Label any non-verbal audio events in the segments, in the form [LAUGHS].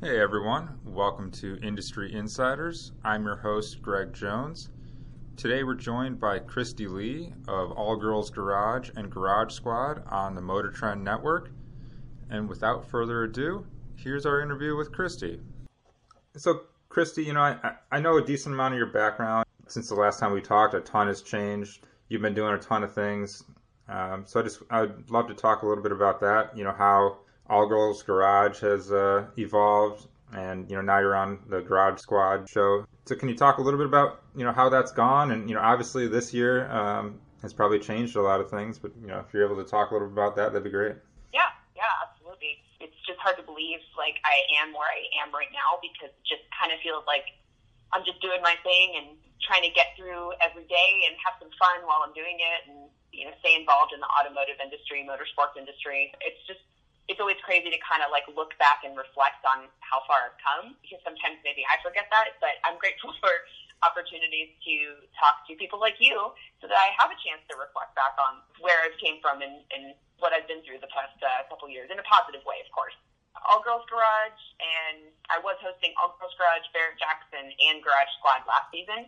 Hey everyone, welcome to Industry Insiders. I'm your host, Greg Jones. Today we're joined by Cristy Lee of All Girls Garage and Garage Squad on the Motor Trend Network. And without further ado, here's our interview with Cristy. So, Cristy, you know, I, I know a decent amount of your background. Since the last time we talked, a ton has changed. You've been doing a ton of things. Um, so I just I'd love to talk a little bit about that. You know how All Girls Garage has uh, evolved, and you know now you're on the Garage Squad show. So can you talk a little bit about you know how that's gone? And you know obviously this year um, has probably changed a lot of things, but you know if you're able to talk a little bit about that, that'd be great. Yeah, yeah, absolutely. It's just hard to believe like I am where I am right now because it just kind of feels like I'm just doing my thing and trying to get through every day and have some fun while I'm doing it and you know stay involved in the automotive industry, motorsports industry. It's just it's always crazy to kind of like look back and reflect on how far I've come because sometimes maybe I forget that, but I'm grateful [LAUGHS] for opportunities to talk to people like you so that I have a chance to reflect back on where I've came from and, and what I've been through the past uh, couple years in a positive way, of course. All Girls Garage, and I was hosting All Girls Garage, Barrett Jackson, and Garage Squad last season.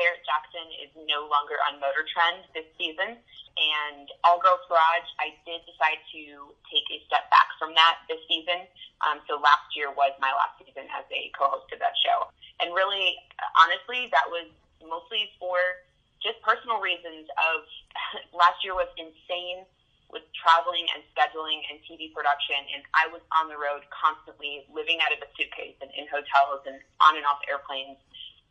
Barrett Jackson is no longer on Motor Trend this season, and All Girls Garage, I did decide to take a step back from that this season. Um, so last year was my last season as a co-host of that show, and really, honestly, that was mostly for just personal reasons. Of [LAUGHS] last year was insane with traveling and scheduling and TV production, and I was on the road constantly, living out of a suitcase and in hotels and on and off airplanes,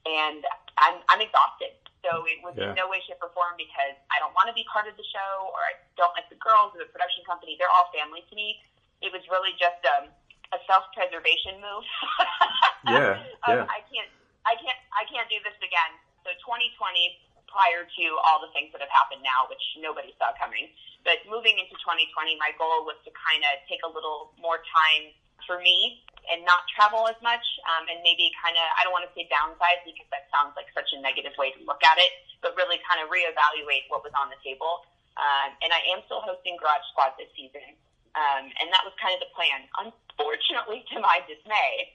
and I'm I'm exhausted. So it was yeah. in no way, shape, or form because I don't want to be part of the show or I don't like the girls or the production company. They're all family to me. It was really just um, a self-preservation move. [LAUGHS] yeah, [LAUGHS] yeah. Um, I can't, I can't, I can't do this again. So 2020, prior to all the things that have happened now, which nobody saw coming, but moving into 2020, my goal was to kind of take a little more time for me and not travel as much, um, and maybe kind of I don't want to say downsize because that sounds like such a negative way to look at it, but really kind of reevaluate what was on the table. Um, and I am still hosting Garage Squad this season, um, and that was kind of the plan. Unfortunately, [LAUGHS] to my dismay,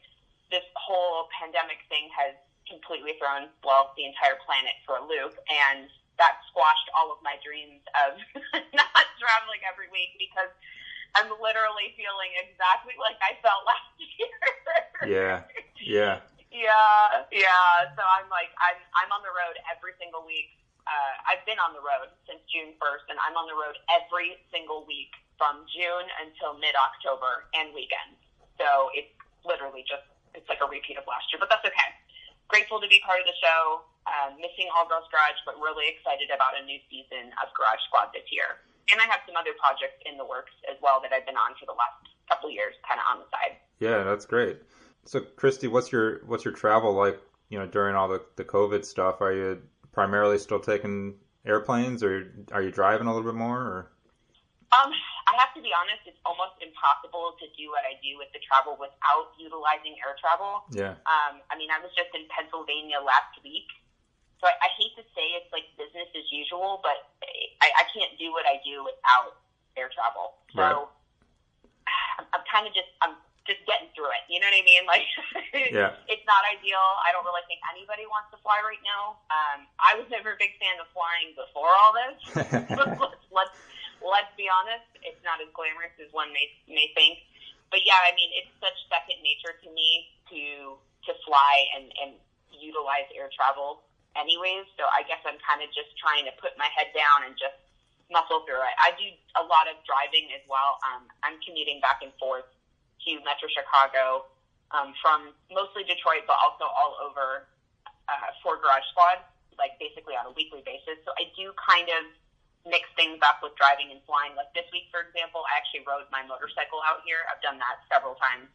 this whole pandemic thing has completely thrown well the entire planet for a loop, and that squashed all of my dreams of [LAUGHS] not traveling every week because I'm literally feeling exactly like I felt [LAUGHS] last year. yeah. Yeah. Yeah, yeah. So I'm like, I'm I'm on the road every single week. Uh, I've been on the road since June 1st, and I'm on the road every single week from June until mid October and weekends. So it's literally just it's like a repeat of last year, but that's okay. Grateful to be part of the show. Uh, missing All Girls Garage, but really excited about a new season of Garage Squad this year and I have some other projects in the works as well that I've been on for the last couple years, kind of on the side. Yeah, that's great. So, Cristy, what's your what's your travel like? You know, during all the the COVID stuff, are you primarily still taking airplanes, or are you driving a little bit more? Or? Um, I have to be honest; it's almost impossible to do what I do with the travel without utilizing air travel. Yeah. Um, I mean, I was just in Pennsylvania last week, so I, I hate to say it's like business as usual, but I, I can't do what I do without air travel. So right. I'm, I'm kind of just I'm just getting through it. You know what I mean? [LAUGHS] Like, yeah. it's not ideal. I don't really think anybody wants to fly right now. Um, I was never a big fan of flying before all this. [LAUGHS] [LAUGHS] let's, let's let's be honest. It's not as glamorous as one may may think. But yeah, I mean, it's such second nature to me to to fly and and utilize air travel anyways. So I guess I'm kind of just trying to put my head down and just muscle through it. I do a lot of driving as well. Um, I'm commuting back and forth to Metro Chicago um, from mostly Detroit, but also all over uh, for Garage Squad, like basically on a weekly basis. So I do kind of mix things up with driving and flying. Like this week, for example, I actually rode my motorcycle out here. I've done that several times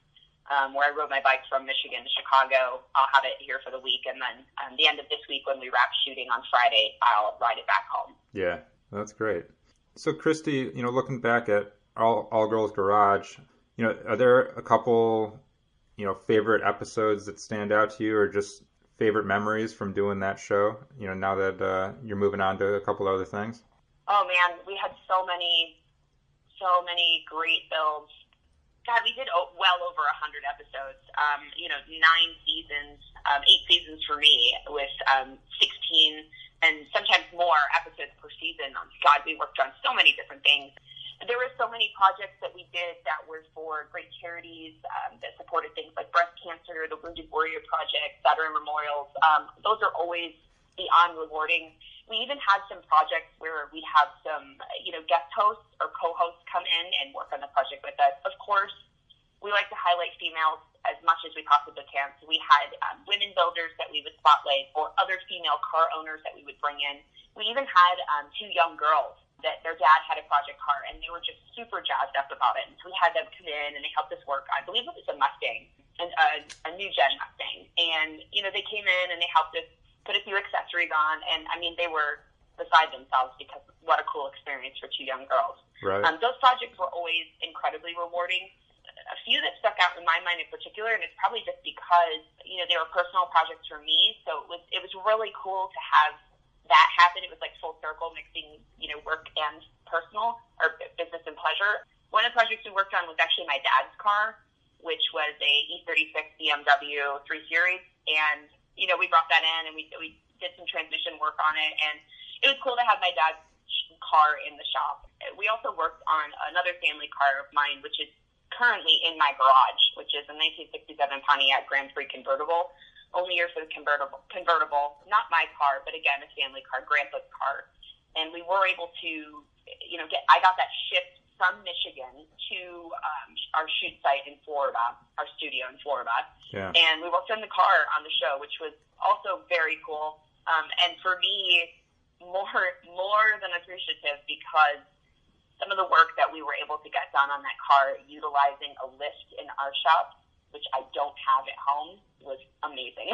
um, where I rode my bike from Michigan to Chicago. I'll have it here for the week, and then um, the end of this week when we wrap shooting on Friday, I'll ride it back home. Yeah, that's great. So, Cristy, you know, looking back at All All Girls Garage, you know, are there a couple, you know, favorite episodes that stand out to you, or just favorite memories from doing that show? You know, now that uh, you're moving on to a couple other things. Oh man, we had so many, so many great builds God, we did well over a hundred episodes. Um, you know, nine seasons, um, eight seasons for me, with um, sixteen and sometimes more episodes per season. God, we worked on so many different things. There were so many projects that we did that were for great charities um, that supported things like breast cancer, the Wounded Warrior Project, Veteran Memorials. Um, those are always beyond rewarding. We even had some projects where we have some, you know, guest hosts or co-hosts come in and work on the project with us. Of course, we like to highlight females as much as we possibly can. So we had um, women builders that we would spotlight, or other female car owners that we would bring in. We even had um, two young girls that their dad had a project car, and they were just super jazzed up about it. And so we had them come in and they helped us work. I believe it was a Mustang, and a, a new gen Mustang, and you know they came in and they helped us put a few accessories on, and I mean they were beside themselves because what a cool experience for two young girls. Right. Um, those projects were always incredibly rewarding a few that stuck out in my mind in particular, and it's probably just because you know they were personal projects for me. So it was it was really cool to have that happen. It was like full circle, mixing you know work and personal or business and pleasure. One of the projects we worked on was actually my dad's car, which was a E36 BMW 3 Series, and you know we brought that in and we we did some transmission work on it, and it was cool to have my dad's car in the shop. We also worked on another family car of mine, which is currently in my garage, which is a 1967 Pontiac Grand Prix convertible. Only year for the convertible, convertible, not my car, but again, a family car, grandpa's car. And we were able to, you know, get, I got that shipped from Michigan to um, our shoot site in Florida, our studio in Florida. Yeah. And we worked on the car on the show, which was also very cool. Um, and for me, more more than appreciative because some of the work that we were able to get done on that car utilizing a lift in our shop, which I don't have at home, was amazing.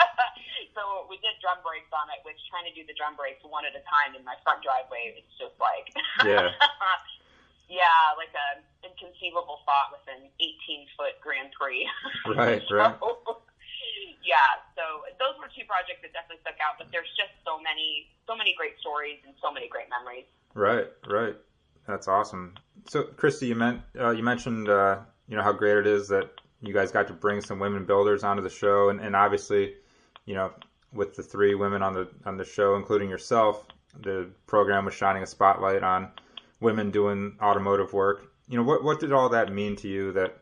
[LAUGHS] so we did drum brakes on it, which trying to do the drum brakes one at a time in my front driveway is just like Yeah. [LAUGHS] yeah, like a inconceivable thought with an 18 foot Grand Prix. [LAUGHS] Right, right. [LAUGHS] Yeah, so those were two projects that definitely stuck out. But there's just so many, so many great stories and so many great memories. Right, right. That's awesome. So, Cristy, you meant uh, you mentioned uh, you know how great it is that you guys got to bring some women builders onto the show, and, and obviously, you know, with the three women on the on the show, including yourself, the program was shining a spotlight on women doing automotive work. You know, what what did all that mean to you? That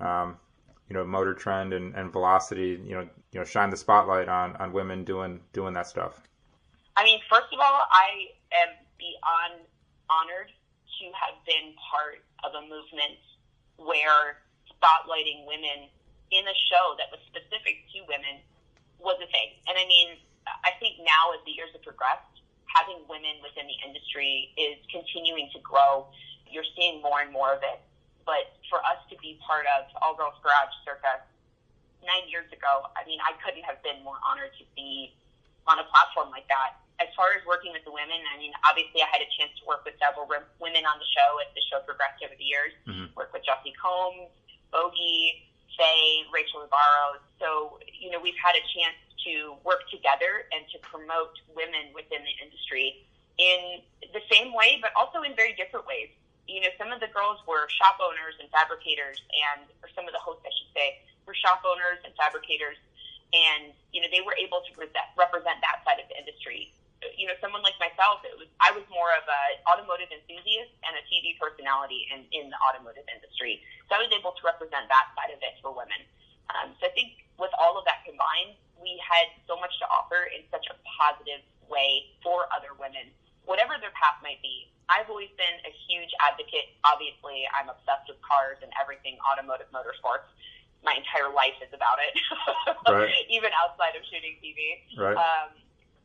um, you know, Motor Trend and, and Velocity, you know, you know, shine the spotlight on on women doing doing that stuff. I mean, first of all, I am beyond honored to have been part of a movement where spotlighting women in a show that was specific to women was a thing. And I mean, I think now as the years have progressed, having women within the industry is continuing to grow. You're seeing more and more of it. But for us to be part of All Girls Garage circa nine years ago, I mean, I couldn't have been more honored to be on a platform like that as far as working with the women, I mean, obviously I had a chance to work with several women on the show as the show progressed over the years. Mm-hmm. Work with Jessi Combs, Bogi, Faye, Rachel De Barros. So, you know, we've had a chance to work together and to promote women within the industry in the same way, but also in very different ways. You know, some of the girls were shop owners and fabricators, and or some of the hosts, I should say, were shop owners and fabricators, and you know they were able to represent that side of the industry you know, someone like myself, it was I was more of an automotive enthusiast and a TV personality in, in the automotive industry. So I was able to represent that side of it for women. Um, so I think with all of that combined, we had so much to offer in such a positive way for other women, whatever their path might be. I've always been a huge advocate. Obviously, I'm obsessed with cars and everything automotive motorsports. My entire life is about it, [LAUGHS] right. even outside of shooting TV. Right. Um,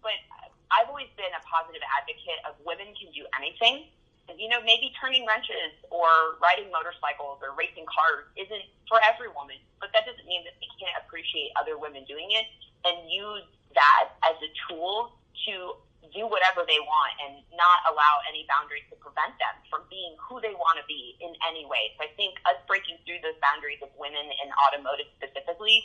but I've always been a positive advocate of women can do anything. You know, maybe turning wrenches or riding motorcycles or racing cars isn't for every woman, but that doesn't mean that they can't appreciate other women doing it and use that as a tool to do whatever they want and not allow any boundaries to prevent them from being who they want to be in any way. So I think us breaking through those boundaries of women in automotive specifically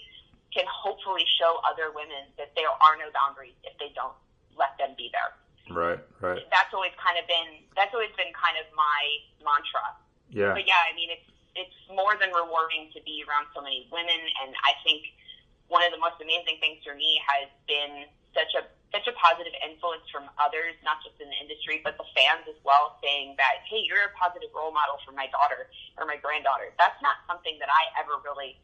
can hopefully show other women that there are no boundaries if they don't let them be there. Right, right. That's always kind of been that's always been kind of my mantra. Yeah. But yeah, I mean it's it's more than rewarding to be around so many women, and I think one of the most amazing things for me has been such a such a positive influence from others, not just in the industry, but the fans as well, saying that, hey, you're a positive role model for my daughter or my granddaughter. That's not something that I ever really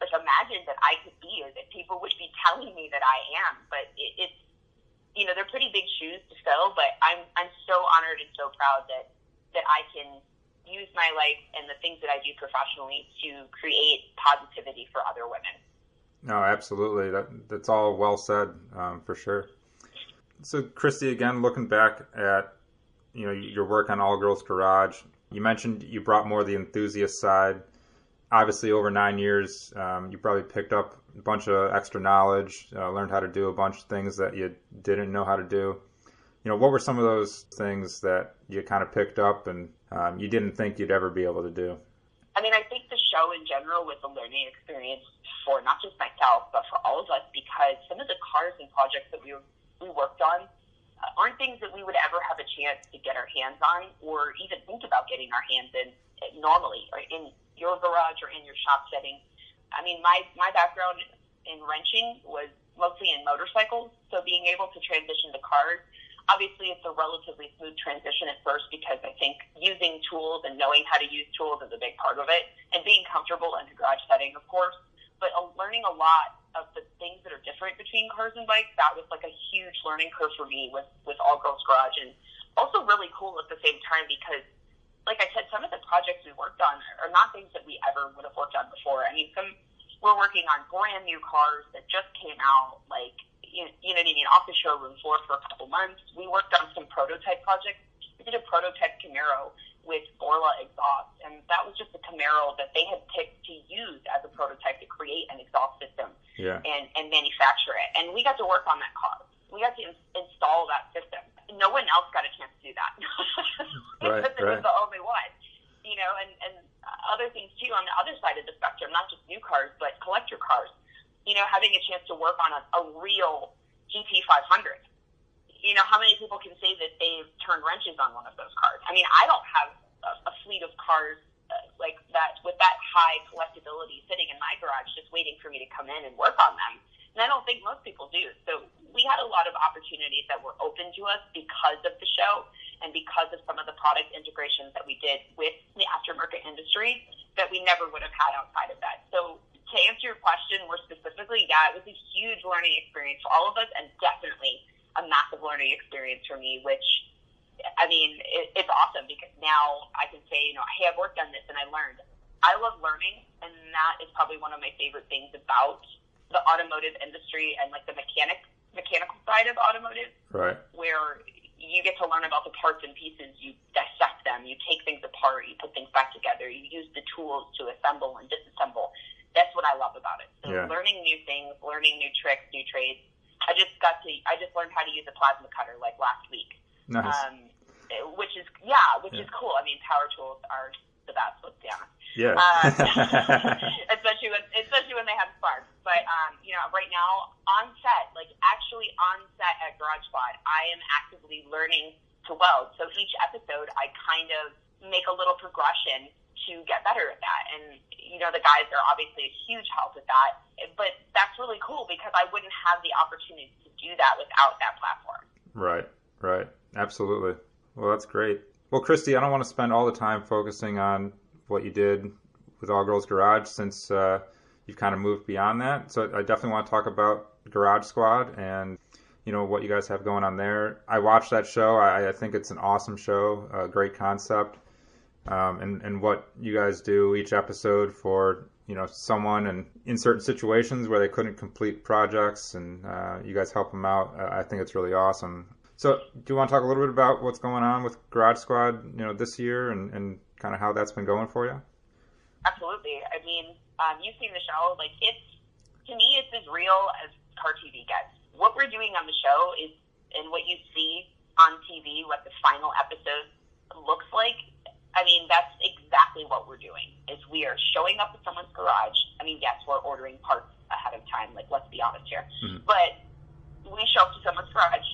like imagined that I could be, or that people would be telling me that I am. But it, it's you know they're pretty big shoes to fill. But I'm I'm so honored and so proud that that I can use my life and the things that I do professionally to create positivity for other women. No, absolutely. That that's all well said um, for sure. So, Cristy, again, looking back at you know your work on All Girls Garage, you mentioned you brought more the enthusiast side. Obviously, over nine years, um, you probably picked up a bunch of extra knowledge, uh, learned how to do a bunch of things that you didn't know how to do. You know, what were some of those things that you kind of picked up and um, you didn't think you'd ever be able to do? I mean, I think the show in general was a learning experience for not just myself, but for all of us, because some of the cars and projects that we we worked on uh, aren't things that we would ever have a chance to get our hands on, or even think about getting our hands in uh, normally, or in your garage or in your shop setting. I mean, my my background in wrenching was mostly in motorcycles, so being able to transition to cars obviously it's a relatively smooth transition at first because I think using tools and knowing how to use tools is a big part of it and being comfortable in a garage setting, of course, but uh, learning a lot of the things that are different between cars and bikes, that was like a huge learning curve for me with, with All Girls Garage and also really cool at the same time because like I said, some of the projects we worked on are not things that we ever would have worked on before. I mean, some we're working on brand new cars that just came out, like you, you know what I mean, off the showroom floor for a couple months. We worked on some prototype projects. We did a prototype Camaro with Borla exhaust, and that was just a Camaro that they had picked to use as a prototype to create an exhaust system yeah. and, and manufacture it. And we got to work on that car. We got to in- install that system. No one else got a chance to do that. [LAUGHS] right, because right. was the only one. You know, and, and other things too on the other side of the spectrum, not just new cars, but collector cars you know, having a chance to work on a, a real GT500. You know, how many people can say that they've turned wrenches on one of those cars? I mean, I don't have a, a fleet of cars uh, like that with that high collectability sitting in my garage just waiting for me to come in and work on them. And I don't think most people do. So we had a lot of opportunities that were open to us because of the show and because of some of the product integrations that we did with the aftermarket industry that we never would have had outside of that. So to answer your question more specifically, yeah, it was a huge learning experience for all of us, and definitely a massive learning experience for me. Which, I mean, it, it's awesome because now I can say, you know, hey, I've worked on this and I learned. I love learning, and that is probably one of my favorite things about the automotive industry and like the mechanic mechanical side of automotive, right? Where you get to learn about the parts and pieces, you dissect them, you take things apart, you put things back together, you use the tools to assemble and disassemble that's what I love about it. So yeah. learning new things, learning new tricks, new trades. I just got to, I just learned how to use a plasma cutter like last week. Nice. Um, which is, yeah, which yeah. is cool. I mean, power tools are the best, let's be honest. Yeah. Um, [LAUGHS] [LAUGHS] especially when, especially when they have sparks. But, um, you know, right now on set, like actually on set at Garage Squad, I am actively learning to weld. So each episode, I kind of make a little progression to get better at that. And, you know, the guys are obviously a huge help with that. But that's really cool because I wouldn't have the opportunity to do that without that platform. Right, right. Absolutely. Well, that's great. Well, Cristy, I don't want to spend all the time focusing on what you did with All Girls Garage since uh, you've kind of moved beyond that. So I definitely want to talk about Garage Squad and you know what you guys have going on there. I watched that show. I, I think it's an awesome show, a great concept um, and and what you guys do each episode for you know someone and in certain situations where they couldn't complete projects and uh, you guys help them out. I think it's really awesome. So, do you want to talk a little bit about what's going on with Garage Squad, you know, this year and, and kind of how that's been going for you? Absolutely. I mean, um, you've seen the show. Like, it's to me, it's as real as car TV gets. What we're doing on the show is, and what you see on TV, what the final episode looks like, I mean, that's exactly what we're doing. Is we are showing up at someone's garage. I mean, yes, we're ordering parts ahead of time. Like, let's be honest here. Mm-hmm. But we show up to someone's garage,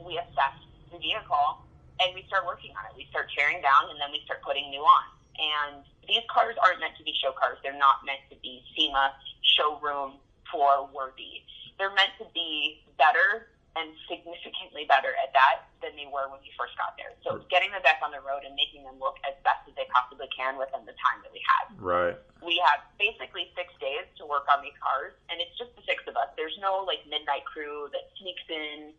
we assess the vehicle, and we start working on it. We start tearing down, and then we start putting new on. And these cars aren't meant to be show cars. They're not meant to be SEMA showroom for worthy. They're meant to be better and significantly better at that than they were when we first got there. So it's getting them back on the road and making them look as best as they possibly can within the time that we have. Right. We have basically six days to work on these cars, and it's just the six of us. There's no like midnight crew that sneaks in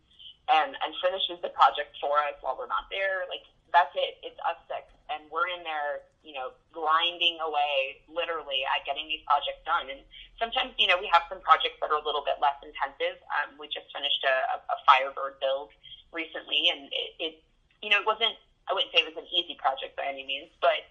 and and finishes the project for us while we're not there. Like that's it. It's us six, and we're in there, know, grinding away literally at getting these projects done. And sometimes, you know, we have some projects that are a little bit less intensive. Um, we just finished a, a Firebird build recently, and it, it, you know, it wasn't. I wouldn't say it was an easy project by any means, but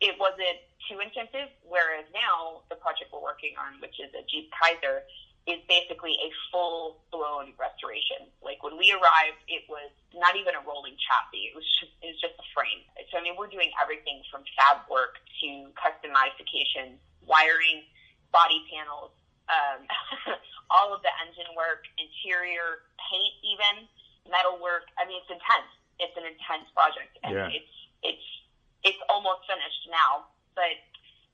it wasn't too intensive. Whereas now the project we're working on, which is a Jeep Kaiser, is basically a full blown restoration. Like when we arrived, it was not even a rolling chassis. It was just it was just a frame. So I mean, we're doing everything from fab work to custom modifications, wiring, body panels, um, [LAUGHS] all of the engine work, interior paint, even metal work. I mean, it's intense. It's an intense project, and Yeah. it's it's it's almost finished now. But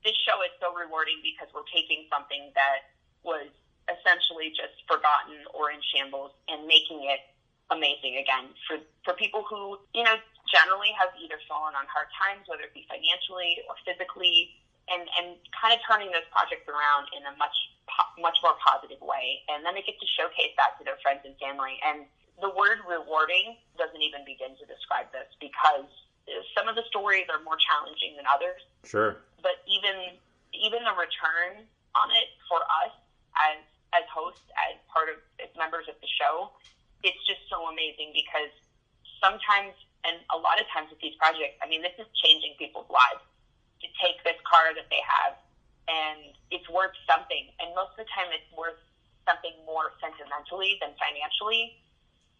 this show is so rewarding because we're taking something that was essentially just forgotten or in shambles and making it amazing again for for people who you know generally have either fallen on hard times, whether it be financially or physically, and and kind of turning those projects around in a much po- much more positive way, and then they get to showcase that to their friends and family. And the word rewarding doesn't even begin to describe this because some of the stories are more challenging than others Sure. but even even the return on it for us as as hosts, as part of as members of the show, it's just so amazing because sometimes and a lot of times with these projects, I mean, this is changing people's lives. To take this car that they have and it's worth something, and most of the time it's worth something more sentimentally than financially,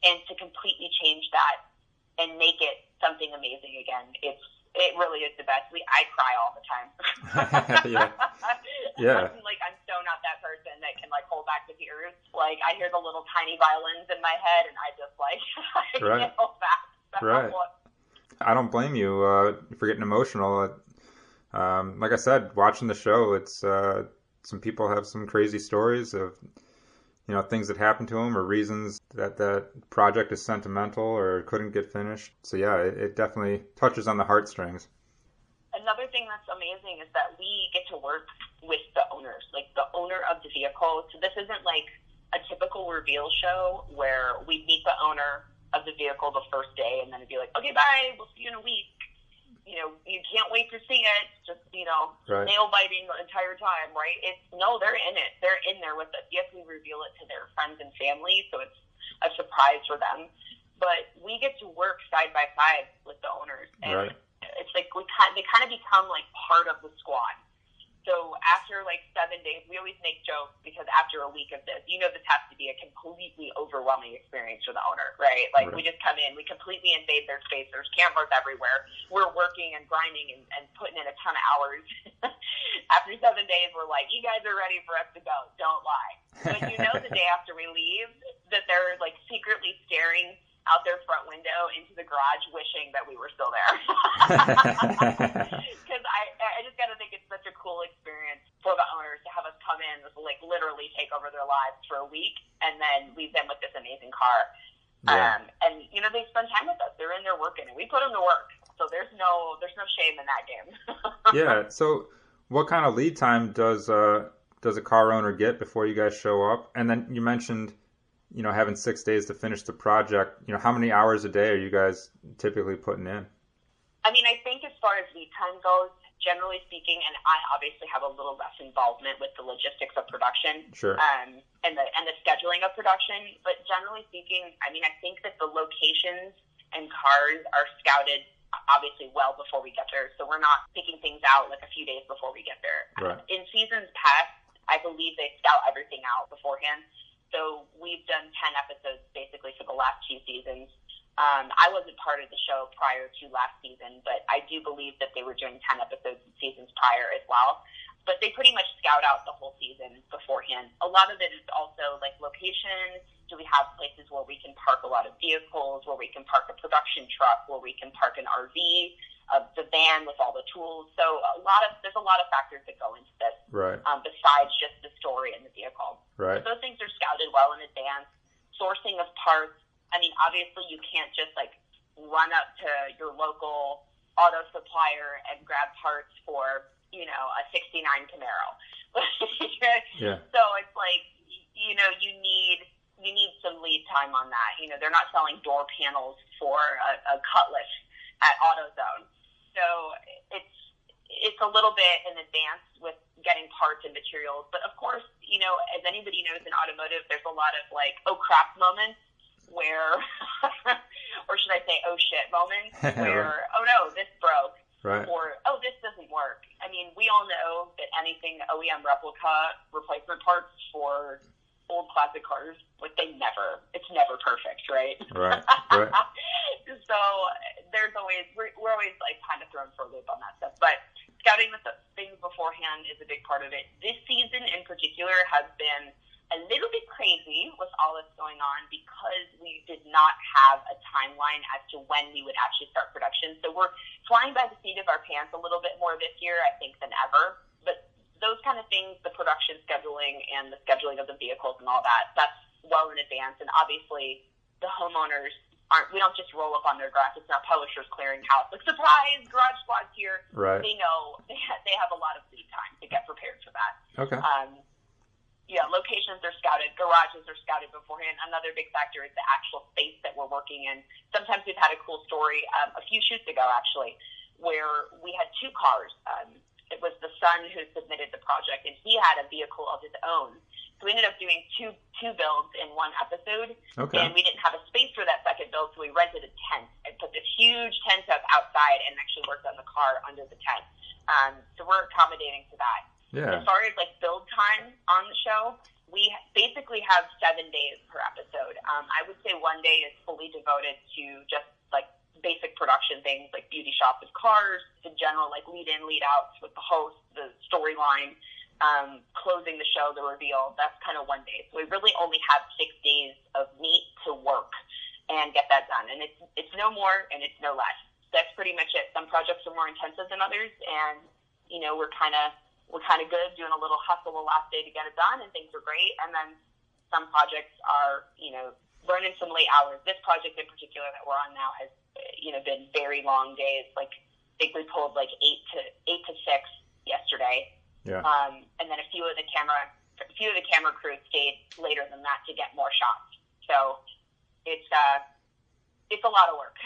and to completely change that and make it something amazing again, it's it really is the best. We I cry all the time. [LAUGHS] Yeah. [LAUGHS] Yeah. I'm, like I'm hold back the tears. Like I hear the little tiny violins in my head, and I just like [LAUGHS] I Right. back. Right. I don't blame you uh, for getting emotional. Um, like I said, watching the show, it's uh, some people have some crazy stories of you know things that happened to them or reasons that that project is sentimental or couldn't get finished. So yeah, it, it definitely touches on the heartstrings. Another thing that's amazing is that we get to work with the owners, like the owner of the vehicle. So this isn't like a typical reveal show where we meet the owner of the vehicle the first day and then it'd be like, okay, bye, we'll see you in a week. You know, you can't wait to see it. Just, you know, Right. nail biting the entire time, right? It's no, they're in it. They're in there with us. Yes, we reveal it to their friends and family, so it's a surprise for them. But we get to work side by side with the owners. And Right. it's like we kind they kind of become like part of the squad. So after like seven days, we always make jokes because after a week of this, you know, this has to be a completely overwhelming experience for the owner, right? Like we just come in, we completely invade their space. There's cameras everywhere. We're working and grinding and, and putting in a ton of hours. [LAUGHS] after seven days, we're like, you guys are ready for us to go. Don't lie. But you know, the day after we leave, that they're like secretly staring out their front window into the garage, wishing that we were still there. [LAUGHS] [LAUGHS] Because I, I just got to think it's such a cool experience for the owners to have us come in, like literally take over their lives for a week, and then leave them with this amazing car. Yeah. Um, and you know they spend time with us. They're in there working, and we put them to work. So there's no there's no shame in that game. [LAUGHS] yeah. So, what kind of lead time does uh, does a car owner get before you guys show up? And then you mentioned, you know, having six days to finish the project. You know, how many hours a day are you guys typically putting in? I mean, I think as time goes, generally speaking, and I obviously have a little less involvement with the logistics of production Sure. um, and the and the scheduling of production. But generally speaking, I mean, I think that the locations and cars are scouted obviously well before we get there, so we're not picking things out like a few days before we get there. Right. In seasons past, I believe they scout everything out beforehand. So we've done ten episodes basically for the last two seasons. Um, I wasn't part of the show prior to last season, but I do believe that they were doing 10 episodes in seasons prior as well. But they pretty much scout out the whole season beforehand. A lot of it is also like location. Do we have places where we can park a lot of vehicles, where we can park a production truck, where we can park an RV? of the van with all the tools. So a lot of there's a lot of factors that go into this. Right. Um, besides just the story and the vehicle. Right. So those things are scouted well in advance. Sourcing of parts. I mean, obviously you can't just like run up to your local auto supplier and grab parts for you know a '69 Camaro. [LAUGHS] yeah. So it's like you know you need you need some lead time on that. You know they're not selling door panels for a, a Cutlass at AutoZone, so it's it's a little bit in advance with getting parts and materials. But of course, you know as anybody knows in automotive, there's a lot of like oh crap moments where, [LAUGHS] or should I say, oh shit moments [LAUGHS] where, oh no, this broke. Right. Or, oh, this doesn't work. I mean, we all know that anything OEM replica replacement parts for old classic cars, like they never, it's never perfect, right? Right. Right. [LAUGHS] so there's always, we're, we're always like kind of thrown for a loop on that stuff. But scouting the things beforehand is a big part of it. This season in particular has been a little bit crazy with all that's going on because we did not have a timeline as to when we would actually start production. So we're flying by the seat of our pants a little bit more this year, I think, than ever. But those kind of things, the production scheduling and the scheduling of the vehicles and all that, that's well in advance. And obviously, the homeowners aren't, we don't just roll up on their grass. It's not Publishers Clearinghouse. Like, surprise, Garage Squad's here. Right. They know they, [LAUGHS] ha- they have a lot of lead time to get prepared for that. Okay. Um, yeah, locations are scouted, garages are scouted beforehand. Another big factor is the actual space that we're working in. Sometimes we've had a cool story um, a few shoots ago, actually, where we had two cars. Um, it was the son who submitted the project, and he had a vehicle of his own. So we ended up doing two two builds in one episode, Okay. and we didn't have a space for that second build, so we rented a tent and put this huge tent up outside and actually worked on the car under the tent. Um, so we're accommodating to that. Yeah. As far as like build time on the show, we basically have seven days per episode. Um, I would say one day is fully devoted to just like basic production things like beauty shop with cars, the general like lead in, lead outs with the host, the storyline, um, closing the show, the reveal. That's kind of one day. So we really only have six days of meat to work and get that done. And it's it's no more and it's no less. That's pretty much it. Some projects are more intensive than others, and you know we're kind of we're kind of good doing a little hustle the last day to get it done, and things are great. And then some projects are, you know, burning some late hours. This project in particular that we're on now has, you know, been very long days. Like, I think we pulled like eight to eight to six yesterday, Yeah. um, and then a few of the camera, a few of the camera crews stayed later than that to get more shots. So it's uh, it's a lot of work. [LAUGHS]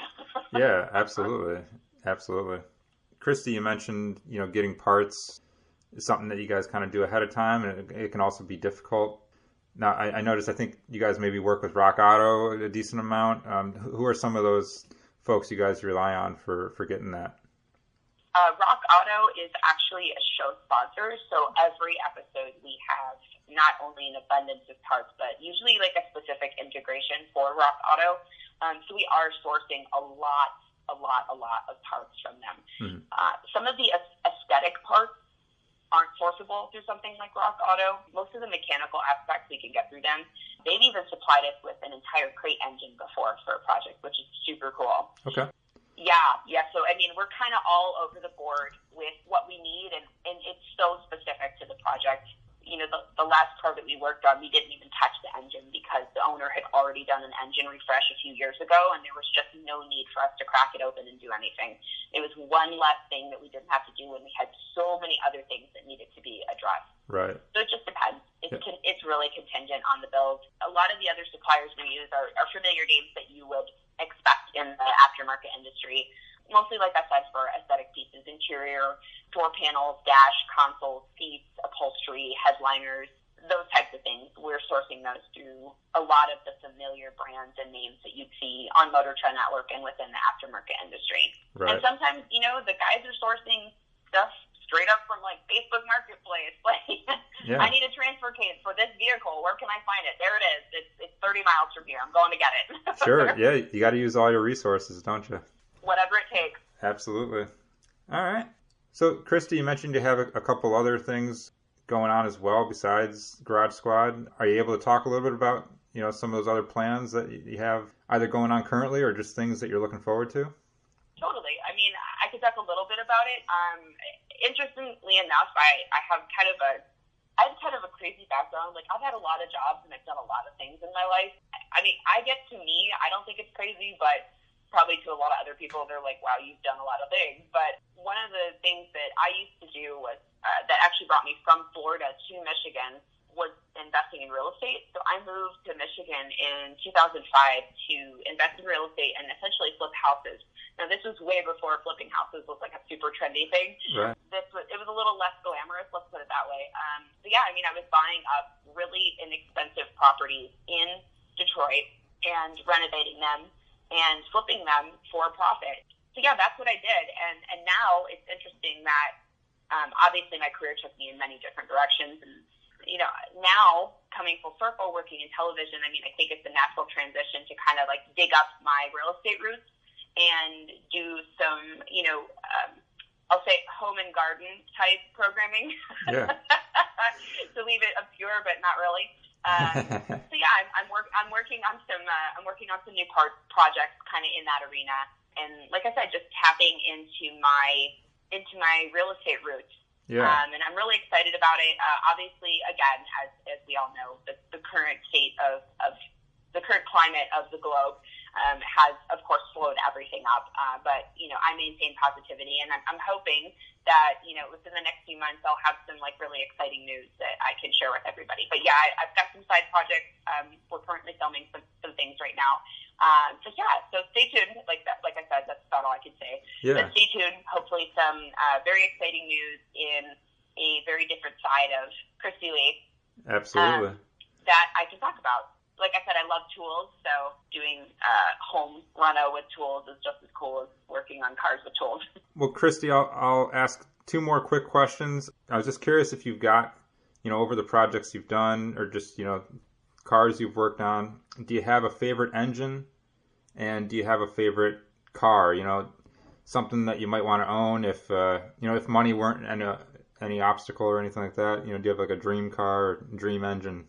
Yeah, absolutely. Absolutely. Cristy, you mentioned, you know, getting parts is something that you guys kind of do ahead of time, and it, it can also be difficult. Now, I, I noticed, I think you guys maybe work with Rock Auto a decent amount. Um, who are some of those folks you guys rely on for, for getting that? Uh, Rock Auto is actually a show sponsor, so every episode we have not only an abundance of parts, but usually like a specific integration for Rock Auto. Um, so we are sourcing a lot, a lot, a lot of parts from them. Mhm. Uh, some of the aesthetic parts aren't sourceable through something like Rock Auto. Most of the mechanical aspects we can get through them. They've even supplied us with an entire crate engine before for a project, which is super cool. Okay. Yeah, yeah. So I mean, we're kind of all over the board with what we need, and and it's so specific to the project. You know, the the last car that we worked on, we didn't even touch the engine because the owner had already done an engine refresh a few years ago, and there was just no need for us to crack it open and do anything. It was one less thing that we didn't have to do when we had so many other things that needed to be addressed. Right. So it just depends. It's Yeah. con- it's really contingent on the build. A lot of the other suppliers we use are, are familiar names that you would expect in the aftermarket industry. Mostly, like I said, for aesthetic pieces, interior, door panels, dash, consoles, seats, upholstery, headliners, those types of things. We're sourcing those through a lot of the familiar brands and names that you'd see on Motor Trend Network and within the aftermarket industry. Right. And sometimes, you know, the guys are sourcing stuff straight up from like Facebook Marketplace. [LAUGHS] Like, Yeah. I need a transfer case for this vehicle. Where can I find it? There it is. It's, it's 30 miles from here. I'm going to get it. Sure. [LAUGHS] Yeah, you got to use all your resources, don't you? Whatever it takes. Absolutely. All right. So, Cristy, you mentioned you have a, a couple other things going on as well besides Garage Squad. Are you able to talk a little bit about, you know, some of those other plans that you have either going on currently or just things that you're looking forward to? Totally. I mean, I could talk a little bit about it. Um, interestingly enough, I, I have kind of a I have kind of a crazy background. Like I've had a lot of jobs and I've done a lot of things in my life. I mean, I get to me, I don't think it's crazy, but probably to a lot of other people, they're like, "Wow, you've done a lot of things." But one of the things that I used to do was uh, that actually brought me from Florida to Michigan was investing in real estate. So I moved to Michigan in 2005 to invest in real estate and essentially flip houses. Now this was way before flipping houses was like a super trendy thing. Right. This was it was a little less glamorous, let's put it that way. Um, but yeah, I mean I was buying up really inexpensive properties in Detroit and renovating them and flipping them for profit. So yeah, that's what I did. And and now it's interesting that um, obviously my career took me in many different directions and you know, now coming full circle, working in television, I mean, I think it's a natural transition to kind of like dig up my real estate roots and do some, you know, um, I'll say home and garden type programming. Yeah. [LAUGHS] to leave it obscure, but not really. Um, [LAUGHS] so yeah, I'm, I'm work I'm working on some uh, I'm working on some new part projects kind of in that arena, and like I said, just tapping into my into my real estate roots yeah. Um, and I'm really excited about it. Uh, obviously, again, as, as we all know, the, the current state of, of the current climate of the globe um, has, of course, slowed everything up. Uh, but you know, I maintain positivity, and I'm, I'm hoping that you know within the next few months I'll have some like really exciting news that I can share with everybody. But yeah, I, I've got some side projects. Um, we're currently filming some, some things right now. Um, so yeah, so stay tuned. Like that, like I said, that's about all I can say. Yeah. But stay tuned. Hopefully, some uh, very exciting news in a very different side of Cristy Lee. Absolutely. Um, that I can talk about. Like I said, I love tools, so doing uh, home reno with tools is just as cool as working on cars with tools. [LAUGHS] Well, Cristy, I'll, I'll ask two more quick questions. I was just curious if you've got, you know, over the projects you've done or just, you know, cars you've worked on, do you have a favorite engine and do you have a favorite car? You know, something that you might want to own if, uh, you know, if money weren't any, any obstacle or anything like that. You know, do you have like a dream car or dream engine?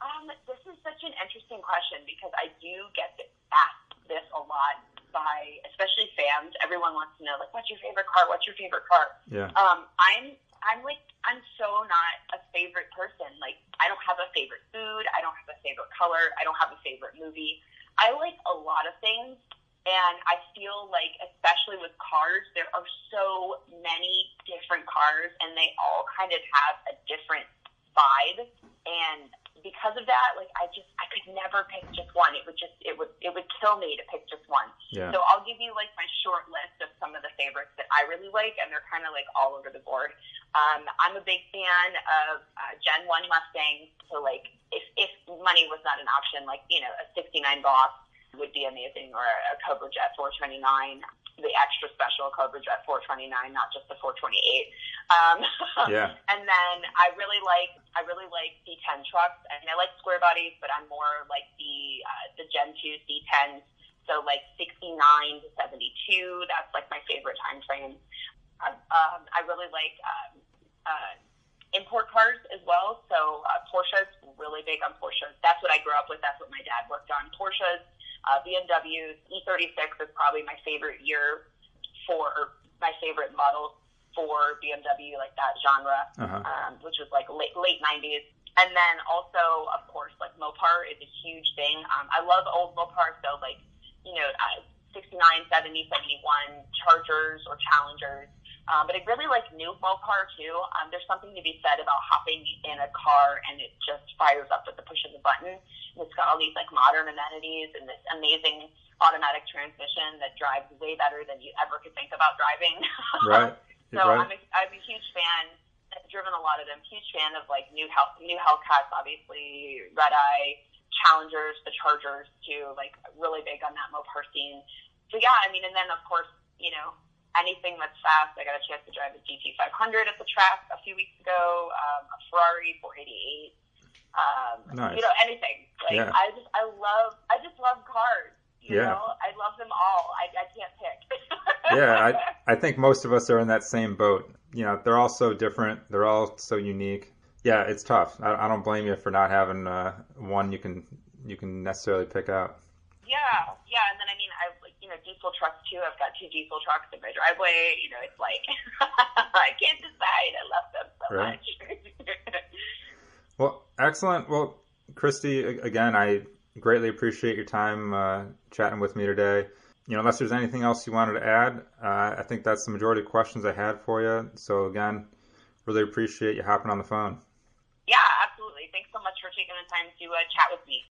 Um, this is such an interesting question because I do get asked this a lot by especially fans. Everyone wants to know like, what's your favorite car? What's your favorite car? Yeah. Um, I'm I'm like I'm so not a favorite person. Like I don't have a favorite food. I don't have a favorite color. I don't have a favorite movie. I like a lot of things, and I feel like especially with cars, there are so many different cars, and they all kind of have a different vibe. And because of that, like I just never pick just one. It would just it would it would kill me to pick just one. Yeah. So I'll give you like my short list of some of the favorites that I really like, and they're kind of like all over the board. Um, I'm a big fan of uh, Gen One Mustang. So like if if money was not an option, like you know a '69 Boss would be amazing, or a Cobra Jet 429 the extra special Cobra Jet 429, not just the 428. Um, [LAUGHS] Yeah. and then I really like I really like C10 trucks. I mean, I like square bodies, but I'm more like the uh, the Gen 2 C10s. So like 69 to 72. That's like my favorite time frame. Um, um, I really like um, uh, import cars as well. So uh, Porsche's really big on Porsches. That's what I grew up with. That's what my dad worked on. Porsches, uh, BMWs, E36 is probably my favorite year for my favorite model for BMW, like that genre, Uh-huh. um, which was like late late 90s. And then also, of course, like Mopar is a huge thing. Um, I love old Mopar, so like you know, uh, 69, 70, 71 Chargers or Challengers. Um, but I really like new Mopar too. Um, there's something to be said about hopping in a car and it just fires up with the push of the button. And it's got all these like modern amenities and this amazing automatic transmission that drives way better than you ever could think about driving. [LAUGHS] Right. so right. I'm a, I'm a huge fan. I've driven a lot of them. Huge fan of like new Hell, new Hellcats, obviously Red Eye, Challengers, the Chargers too. Like really big on that Mopar scene. So yeah, I mean, and then of course, you know, anything that's fast. I got a chance to drive a GT500 at the track a few weeks ago, um, a Ferrari 488. Um, Nice. You know, anything. Like Yeah. I just, I love, I just love cars. You Yeah. know, I love them all. I, I can't pick. [LAUGHS] yeah, I, I think most of us are in that same boat. You know, they're all so different. They're all so unique. Yeah, it's tough. I, I don't blame you for not having uh, one you can you can necessarily pick out. Yeah, yeah, and then I mean, you know, diesel trucks too. I've got two diesel trucks in my driveway. You know, it's like [LAUGHS] I can't decide. I love them so right. much. [LAUGHS] well, excellent. Well, Cristy, again, I greatly appreciate your time uh, chatting with me today. You know, unless there's anything else you wanted to add, uh, I think that's the majority of questions I had for you. So again, really appreciate you hopping on the phone. Yeah, absolutely. Thanks so much for taking the time to uh, chat with me.